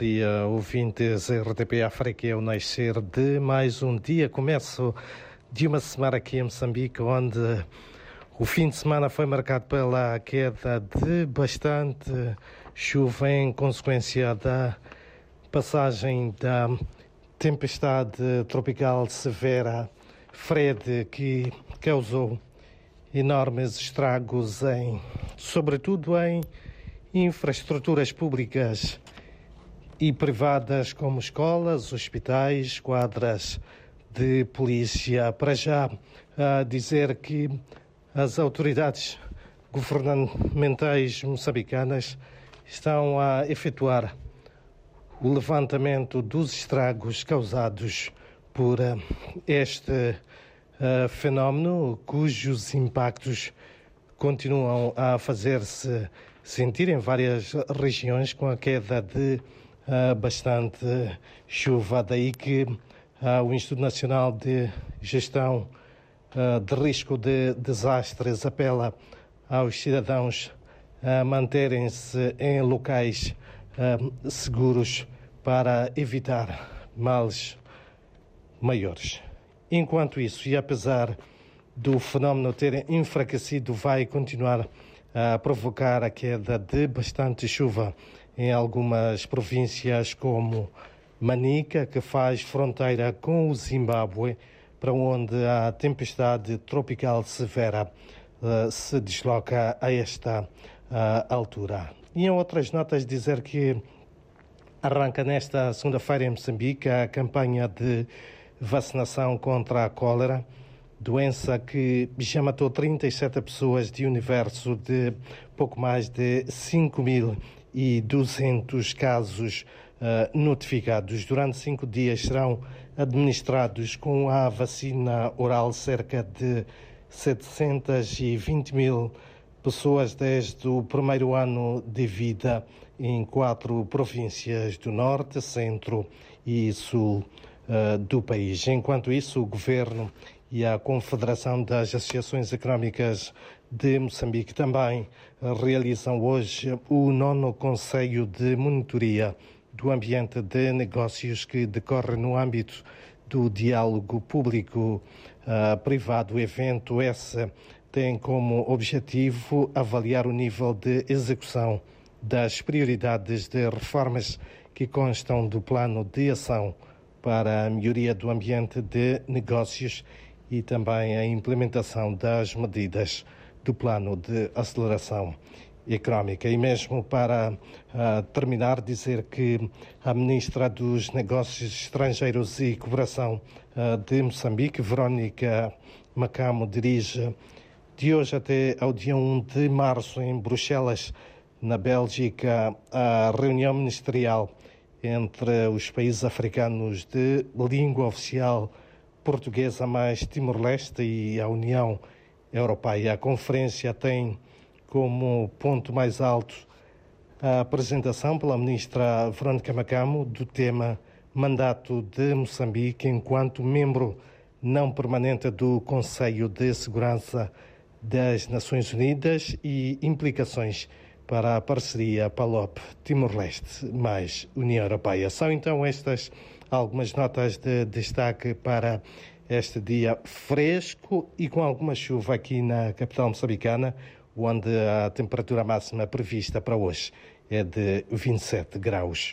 dia, ouvintes RTP África. É o nascer de mais um dia. Começo de uma semana aqui em Moçambique, onde o fim de semana foi marcado pela queda de bastante chuva em consequência da passagem da tempestade tropical severa Fred, que causou enormes estragos em, sobretudo em infraestruturas públicas e privadas como escolas, hospitais, quadras de polícia. Para já a dizer que as autoridades governamentais moçambicanas estão a efetuar o levantamento dos estragos causados por este uh, fenómeno, cujos impactos continuam a fazer-se sentir em várias regiões com a queda de bastante chuva. Daí que o Instituto Nacional de Gestão de Risco de Desastres apela aos cidadãos a manterem-se em locais seguros para evitar males maiores. Enquanto isso, e apesar do fenómeno ter enfraquecido, vai continuar a provocar a queda de bastante chuva em algumas províncias como Manica, que faz fronteira com o Zimbábue, para onde a tempestade tropical severa uh, se desloca a esta uh, altura. E em outras notas dizer que arranca nesta segunda-feira em Moçambique a campanha de vacinação contra a cólera doença que já matou 37 pessoas de universo de pouco mais de 5.200 casos uh, notificados. Durante cinco dias serão administrados com a vacina oral cerca de 720 mil pessoas desde o primeiro ano de vida em quatro províncias do norte, centro e sul uh, do país. Enquanto isso, o governo e a Confederação das Associações Económicas de Moçambique também realizam hoje o nono Conselho de Monitoria do Ambiente de Negócios que decorre no âmbito do diálogo público-privado. Uh, o evento esse tem como objetivo avaliar o nível de execução das prioridades de reformas que constam do plano de ação para a melhoria do ambiente de negócios e também a implementação das medidas do plano de aceleração económica. E mesmo para uh, terminar, dizer que a Ministra dos Negócios Estrangeiros e Cooperação uh, de Moçambique, Verónica Macamo, dirige de hoje até ao dia 1 de março em Bruxelas, na Bélgica, a reunião ministerial entre os países africanos de língua oficial portuguesa mais Timor-Leste e a União Europeia. A conferência tem como ponto mais alto a apresentação pela ministra Verónica Macamo do tema Mandato de Moçambique enquanto membro não permanente do Conselho de Segurança das Nações Unidas e implicações para a parceria PALOP-Timor-Leste mais União Europeia. São então estas algumas notas de destaque para este dia fresco e com alguma chuva aqui na capital moçambicana, onde a temperatura máxima prevista para hoje é de 27 graus